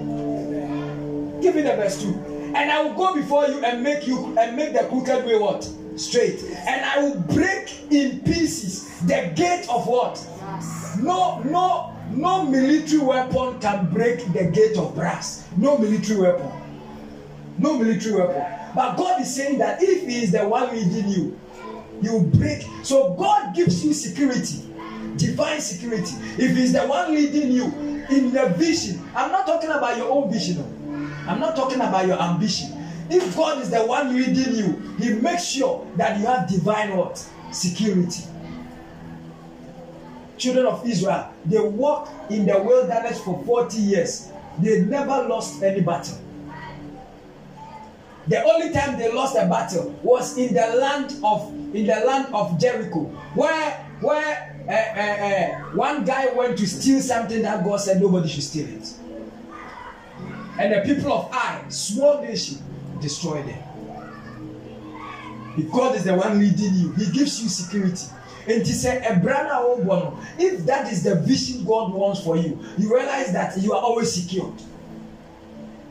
Give me the verse two. And i will go before you and make you and make the crooked way what? Straight. And i will break in pieces the gate of what? No no no military weapon can break the gate of brass. No military weapon no military weapon. But God is saying that if He is the one leading you, you break. So God gives you security, divine security. If He's the one leading you in the vision, I'm not talking about your own vision. I'm not talking about your ambition. If God is the one leading you, He makes sure that you have divine what? Security. Children of Israel, they walked in the wilderness for 40 years. They never lost any battle. The only time they lost a battle was in the land of in the land of Jericho, where where uh, uh, uh, one guy went to steal something that God said nobody should steal it, and the people of Ai, small nation, destroyed them. If God is the one leading you, He gives you security. And he said, a brother or if that is the vision God wants for you, you realize that you are always secured.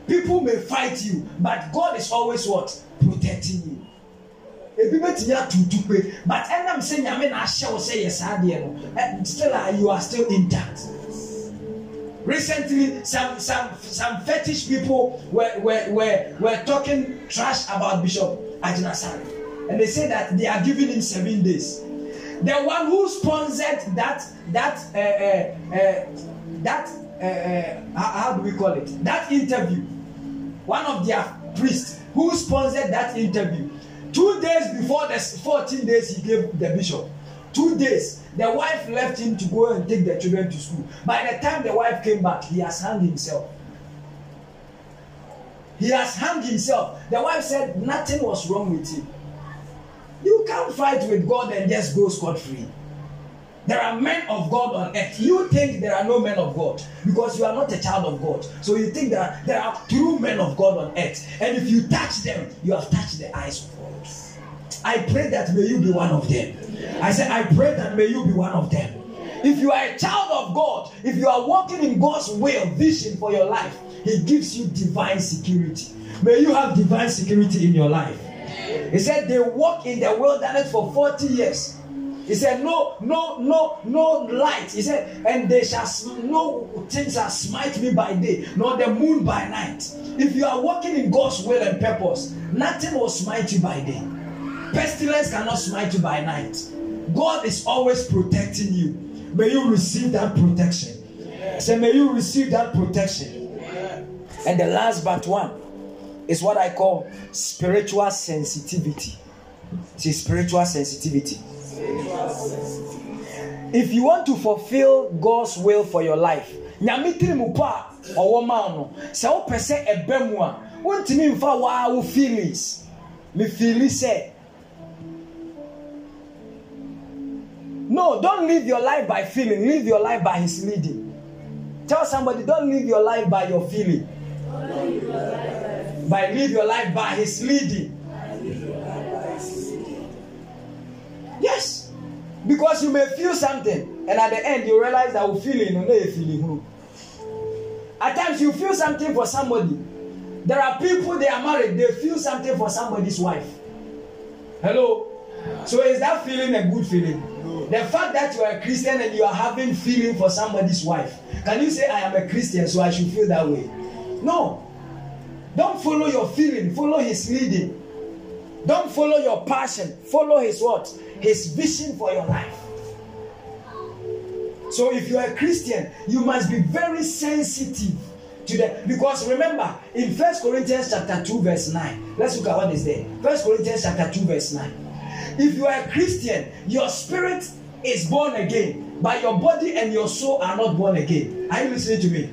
People may fight you but god is always what? Protecting you. Ebi pe but ɛnam sɛ nyame na ahyɛ wo sɛ yɛ saa adeɛ no still ah you are still intact. Recently some some some fetish people were were were were talking trash about bishop Agyinasare and they say that they are giving him seven days. The one who sponsored that that uh, uh, uh, that uh, uh, how do we call it? That interview one of their priests who sponsored that interview. Two days before the fourteen days he gave the bishop two days the wife left him to go and take the children to school. By the time the wife came back he has hung himself. He has hung himself. The wife said nothing was wrong with him. You can't fight with god and just go scot free there are men of god on earth. You think there are no men of god? Because you are not a child of god. So you think that there are true men of god on earth. And if you touch them you have touched the eyes of god. I pray that may you be one of them. I say i pray that may you be one of them. If you are a child of god if you are walking in god's will vision for your life he gives you divine security. May you have divine security in your life. He said they walk in the wilderness for 40 years he said no no no no light. He said and they shall no things shall smite me by day nor the moon by night. If you are walking in god's will and purpose nothing will smite you by day. Pestilence cannot smite you by night. God is always protecting you. May you receive that protection. Say may you receive that protection. And the last but one is what i call spiritual sensitivity. See spiritual sensitivity if you want to fulfill god's will for your life nyame tiri mu po ɔwɔ maa no. Sɛ wopɛ sɛ ɛbɛ mu a wontumi waa wo feelings. Sɛ no don't live your life by feeling live your life by his leading. Tell somebody don't live your life by your feeling. By live your life by his leading yes. Because you may feel something and at the end you realize that we feeling no no feeling who at times you feel something for somebody. There are people they are married they feel something for somebody's wife. Hello? So is that feeling a good feeling? No. the fact that you are a christian and you are having feeling for somebody's wife can you say i am a christian so i should feel that way no. Don't follow your feeling follow his leading don't follow your passion. Follow his what? His vision for your life. So if you are a christian you must be very sensitive to that. because remember in first corinthians chapter 2 verse 9 let's look at what is there. First corinthians chapter 2 verse 9 if you are a christian your spirit is born again but your body and your soul are not born again. Are you listening to me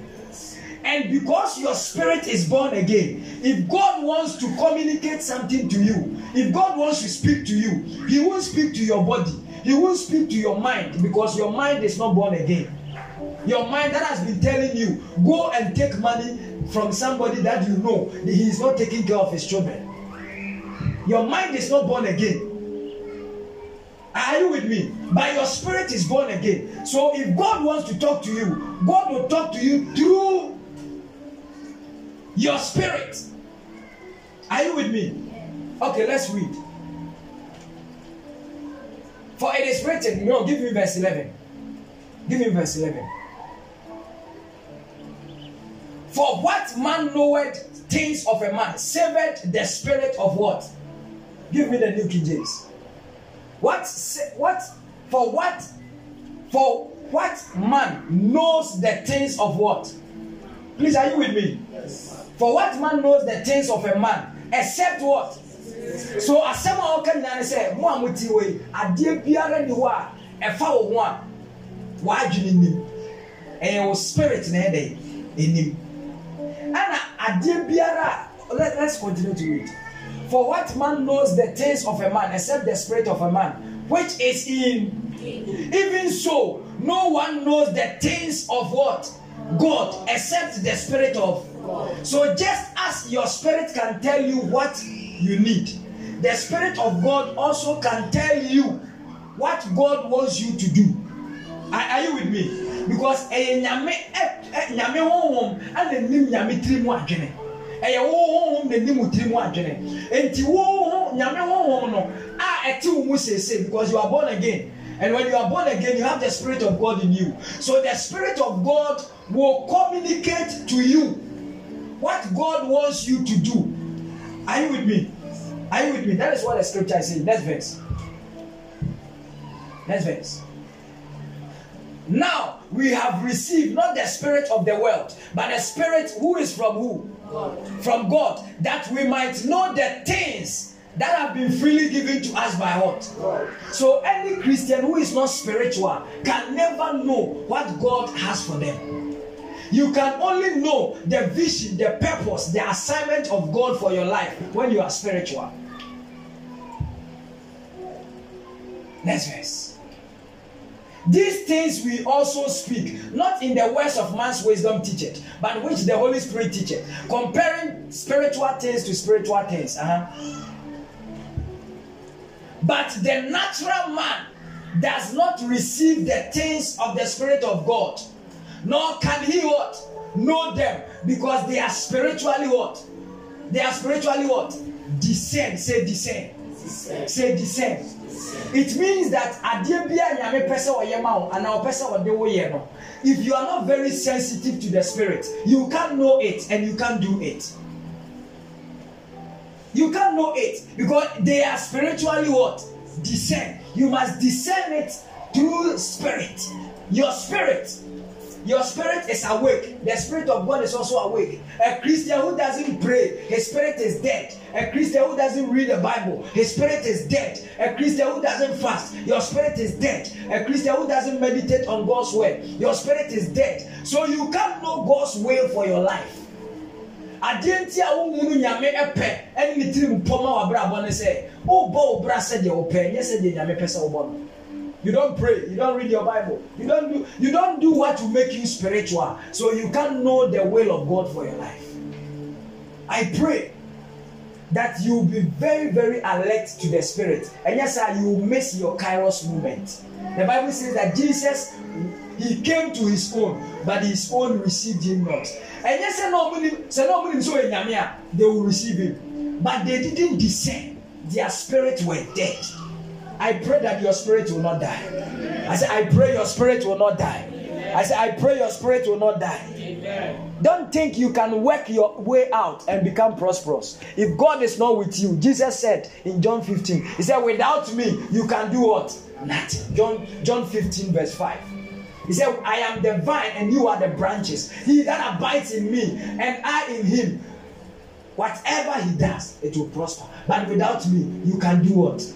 and because your spirit is born again if god wants to communicate something to you if god wants to speak to you he won't speak to your body. He won't speak to your mind because your mind is not born again. Your mind that has been telling you go and take money from somebody that you know he is not taking care of his children. Your mind is not born again. Are you with me? But your spirit is born again. So if god wants to talk to you god will talk to you through your spirit. Are you with me? Okay, let's read. For it is written, no, give me verse 11. Give me verse 11. For what man knoweth things of a man, saveth the spirit of what? Give me the New King James. What, what, for what, for what man knows the things of what? Please, are you with me? Yes. For what man knows the things of a man except what? So asɛm a ɔka nyinaa ne sɛ mo a mo ti wɔ yi adeɛ biara ni hɔ a ɛfa wo ho a wadwene nim ɛyɛ wo spirit na ɛdɛ enim ɛna adeɛ biara a let let's continue to read for what man knows the things of a man except the spirit of a man which is in even so no one knows the things of what God except the spirit of. So just as your spirit can tell you what you need, the spirit of God also can tell you what God wants you to do. Are, are you with me? Because ɛyɛ nyame ɛ nyame honhom ɛna nim nyame tiri mu adwene. ɛyɛ honhom na nim tiri mu adwene nti honhom nyame honhom no a ɛte wo mu seesei because you are born again and when you are born again you have the spirit of god in you. So the spirit of god will communicate to you what god wants you to do. Are you with me? Are you with me? That is what the scripture is saying. Next verse. Next verse. Now we have received not the spirit of the world, but the spirit who is from who? God. From God, that we might know the things that have been freely given to us by what? So any Christian who is not spiritual can never know what God has for them. You can only know the vision, the purpose, the assignment of God for your life when you are spiritual. Next verse. These things we also speak, not in the words of man's wisdom teacheth, but which the Holy Spirit teacheth, comparing spiritual things to spiritual things. Uh-huh. But the natural man does not receive the things of the Spirit of God, nor can he what? Know them, because they are spiritually what? They are spiritually what? Descend. Say descend. Say descend it means that adeɛ bi a nyame pɛ sɛ ɔyɛ ma wo anaa ɔpɛ sɛ ɔde wo yɛ no if you are not very sensitive to the spirit you can't know it and you can't do it you can't know it because they are spiritually what discern you must discern it through spirit your spirit your spirit is awake. The spirit of God is also awake. A Christian who doesn't pray, his spirit is dead. A Christian who doesn't read the Bible, his spirit is dead. A Christian who doesn't fast, your spirit is dead. A Christian who doesn't meditate on God's word, your spirit is dead. So you can't know God's will for your life. Adeɛ nti a wohunu nyame pɛ ɛne ne tiri mpɔ ma wabrabɔ ne sɛ wobɔ wo bra sɛdeɛ wopɛ nyɛ sɛdeɛ nyame pɛ sɛ wobɔ no. You don't pray you don't read your bible you don't do you don't do what will make you spiritual so you can't know the will of god for your life. I pray that you be very very alert to the spirit. And yes sir you miss your kairos moment. The bible says that jesus he came to his own but his own received him not and yes sir no sir no so they will receive him but they didn't discern their spirit were dead I pray that your spirit will not die. I say, I pray your spirit will not die. I say, I pray your spirit will not die. Don't think you can work your way out and become prosperous. If God is not with you, Jesus said in John 15, He said, Without me, you can do what? Nothing. John, John 15, verse 5. He said, I am the vine and you are the branches. He that abides in me and I in him, whatever he does, it will prosper. But without me, you can do what?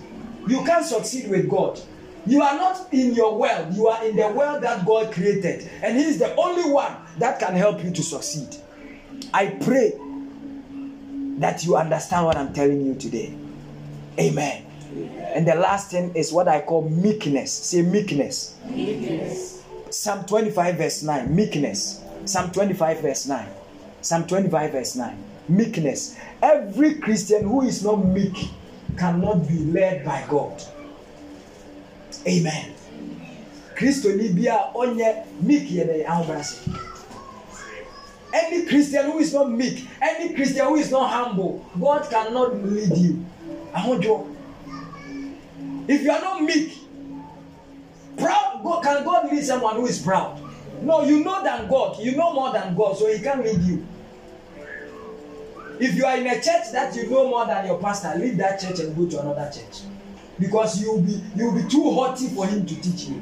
You can't succeed with God. You are not in your world, you are in the world that God created. And He is the only one that can help you to succeed. I pray that you understand what I'm telling you today. Amen. And the last thing is what I call meekness. Say meekness. meekness. Psalm 25, verse 9. Meekness. Psalm 25, verse 9. Psalm 25, verse 9. Meekness. Every Christian who is not meek cannot be led by God. Amen. Kristo ni bi a ɔnyɛ meek yɛ dɛ ahobrɛase. Any Christian who is not meek, any Christian who is not humble, God cannot lead you. Ahodwo. If you are not meek, proud, God, can God lead someone who is proud? No, you know than God. You know more than God, so He can't lead you. If you are in a church that you know more than your pastor, leave that church and go to another church. Because you will be you will be too haughty for him to teach you.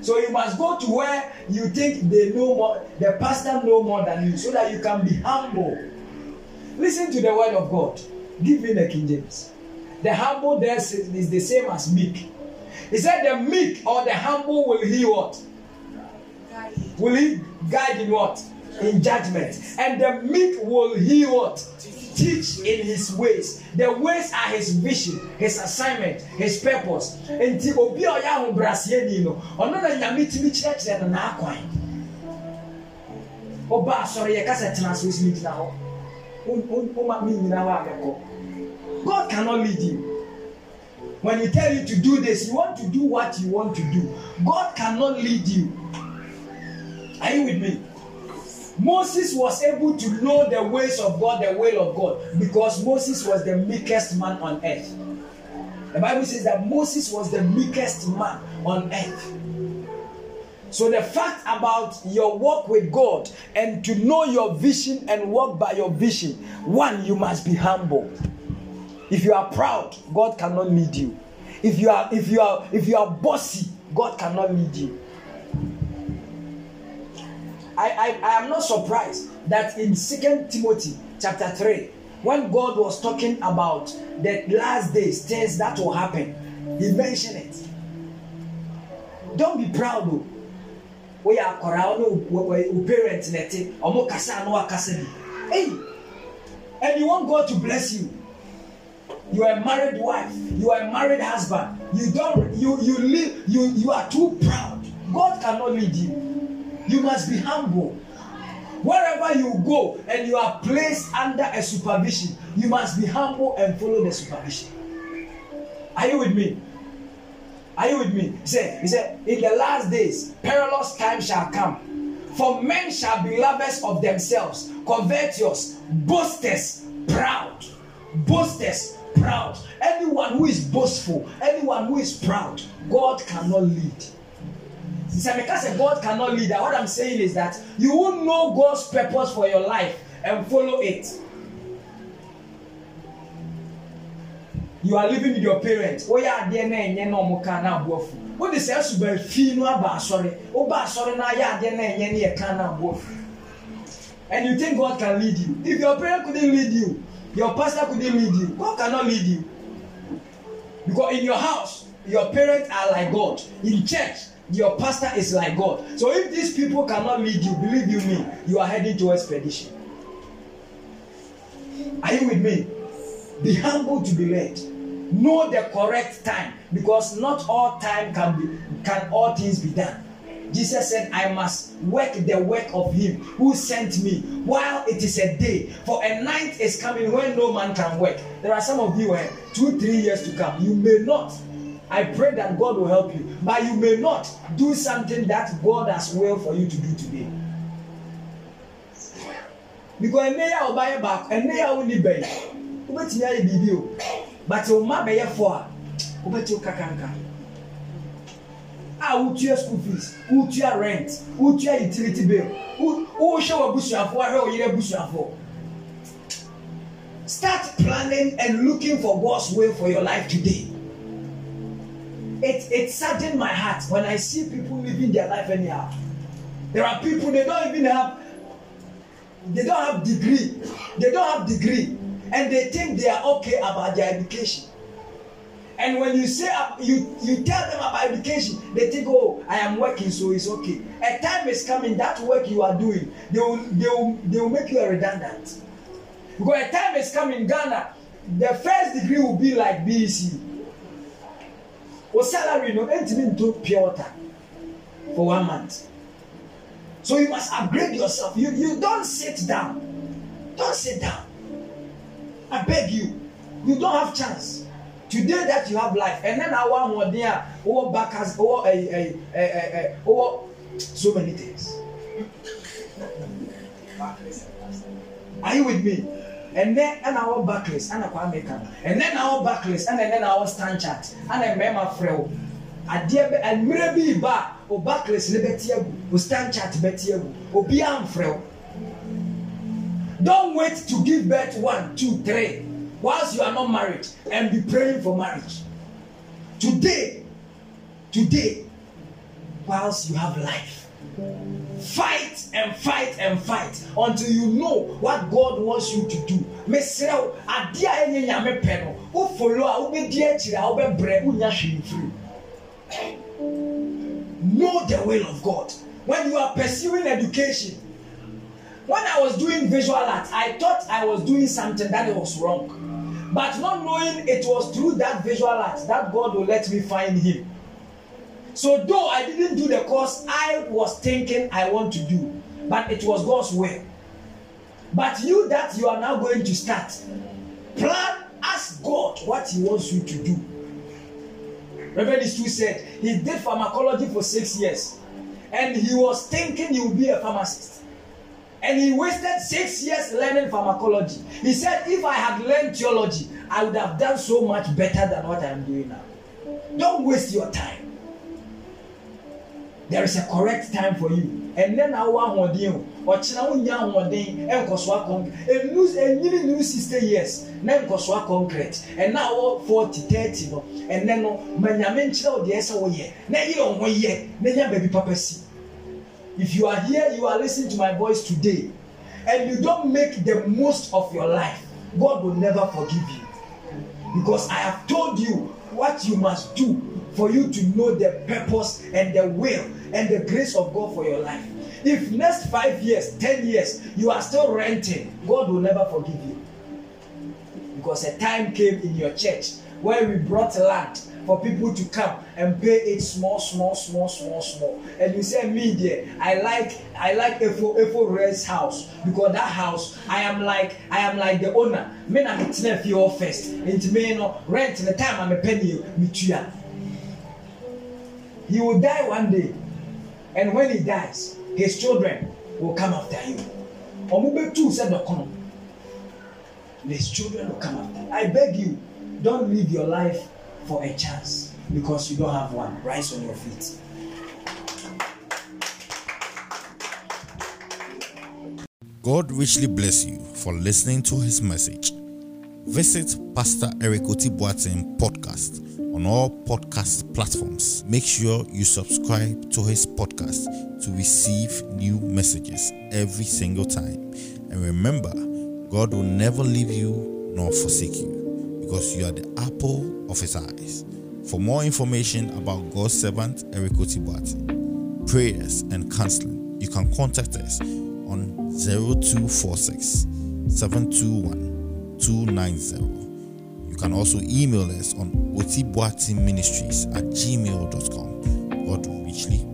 So you must go to where you think they know more, the pastor know more than you, so that you can be humble. Listen to the word of God. Give me the King James. The humble there is the same as meek. He said the meek or the humble will he what? Will he guide in what? in judgment. And the meek will he what? Teach in his ways. The ways are his vision, his assignment, his purpose. Nti obi a ɔyɛ ahobrɛaseɛ no ɔno na nyame tumi kyerɛkyerɛ no n'akwan. Ɔba asɔre yɛ kasa tena so esi gyina hɔ. Ɔma mi nyina hɔ abɛkɔ. God cannot lead you. When he tell you to do this, you want to do what you want to do. God cannot lead you. Are you with me? Moses was able to know the ways of God, the will of God, because Moses was the meekest man on earth. The Bible says that Moses was the meekest man on earth. So, the fact about your walk with God and to know your vision and walk by your vision, one, you must be humble. If you are proud, God cannot lead you. If you are if you are if you are bossy, God cannot lead you. I, I, I am not surprised that in Second Timothy chapter 3, when God was talking about the last days, things that will happen, he mentioned it. Don't be proud though. We are no oh. parents nete, omo kasa no akasa bi. Hey, and you want God to bless you. You are a married wife, you are a married husband. You don't you you live you you are too proud. God cannot lead you. You must be humble. Wherever you go and you are placed under a supervision, you must be humble and follow the supervision. Are you with me? Are you with me? He said, he said, in the last days, perilous times shall come. For men shall be lovers of themselves, covetous, boasters, proud. Boasters, proud. Anyone who is boastful, anyone who is proud, God cannot lead. sɛ meka sɛ god cannot lead. What i'm saying is that you won't know god's purpose for your life and follow it. You are living with your parents. Woyɛ adeɛ na ɛnyɛ na ɔmo kan na aboɔfo wode sɛ ɛsuba fi no aba asɔre woba asɔre na ayɛ adeɛ na ɛnyɛ ne yɛ kan na aboɔfo and you think god can lead you? If your parent couldn't lead you your pastor couldn't lead you god cannot lead you because in your house your parents are like god in church your pastor is like God. So if these people cannot lead you, believe you me, you are heading towards perdition. Are you with me? Be humble to be led. Know the correct time because not all time can be can all things be done. Jesus said, I must work the work of him who sent me while it is a day. For a night is coming when no man can work. There are some of you, eh, two, three years to come. You may not I pray that God will help you. But you may not do something that God has will for you to do today. Because ɛnɛ yɛ a ɔba yɛ baako ɛnɛ yɛ a wɔn bɛyɛ wobɛtumi ayɛ biribi o but ɔma bɛyɛ fo a wobɛti kakanka a wotua school fees? Wotua rent? Wotua utility bill? Wohwɛ wɔ abusuafo ahwɛ wɔ yere abusuafo start planning and looking for God's will for your life today. It it saddened my heart when I see people living their life anyhow. There are people they don't even have they don't have degree. They don't have degree. And they think they are okay about their education. And when you say uh, you you tell them about education, they think, oh, I am working, so it's okay. A time is coming that work you are doing, they will they will they will make you a redundant. Because a time is coming, Ghana, the first degree will be like BEC o salary no ntumi nto pure water for one month. So you must upgrade yourself. You you don sit down. Don sit down. I beg you. You don have chance today that you have life and then awo ahoɔden a owó backers owó ɛɛ ɛɛ ɛɛ ɛɛ owó so many things. Are you with me? Ɛnɛ ɛna awɔ backless ɛna kɔ america ɛnɛ na awɔ backless ɛna ɛnɛ na awɔ stand chart ɛna mmarima frɛ o adeɛ bɛ mmerɛ bi ba o backless ne bɛ ti egu o stand chart bɛ ti egu obiara nfrɛ o don't wait to give birth one two three whilst you are not married and be praying for marriage today today whilst you have life fight and fight and fight until you know what God wants you to do. Mesrɛw adeɛ a ɛnyɛ nyame pɛ no wo follow a wobɛdi akyire a wobɛbrɛ wonya hwee firi. Know the will of God. When you are pursuing education, when I was doing visual art, I thought I was doing something that was wrong. But not knowing it was through that visual art that God will let me find Him. So though I didn't do the course I was thinking I want to do, but it was God's will. But you that you are now going to start, plan, ask God what He wants you to do. Reverend Stu said he did pharmacology for six years, and he was thinking he would be a pharmacist. And he wasted six years learning pharmacology. He said, If I had learned theology, I would have done so much better than what I'm doing now. Don't waste your time. There is a correct time for you. And then I want ahoɔden o ɔkyerɛ wo nya ahoɔden ɛnkɔ so akɔnkret enu enyini new sixty years na nkɔ so akɔnkret ɛna awɔ forty thirty no ɛnɛ no manyame nkyerɛ wo deɛ ɛsɛ wɔyɛ na yɛ ɔho yɛ na nya baabi papa si if you are here you are listening to my voice today and you don't make the most of your life God will never forgive you because I have told you what you must do for you to know the purpose and the will and the grace of God for your life. If next five years, ten years, you are still renting, God will never forgive you. Because a time came in your church where we brought land for people to come and pay it small, small, small, small, small. And you say, me there, I like I like Efo Efo Red's house because that house I am like I am like the owner. Me na me tena fie first. Into me no rent the time I'm a penny me tuya. He will die one day. And when he dies, his children will come after him. Omubetu said the. His children will come after. I beg you, don't live your life for a chance because you don't have one. Rise on your feet. God richly bless you for listening to his message. Visit Pastor Eric Otibuatin podcast on all podcast platforms. Make sure you subscribe to his podcast to receive new messages every single time. And remember, God will never leave you nor forsake you because you are the apple of his eyes. For more information about God's servant Eric Otibuatin, prayers and counseling, you can contact us on 0246 721 290 you can also email us on otibuatiministries at gmail.com. God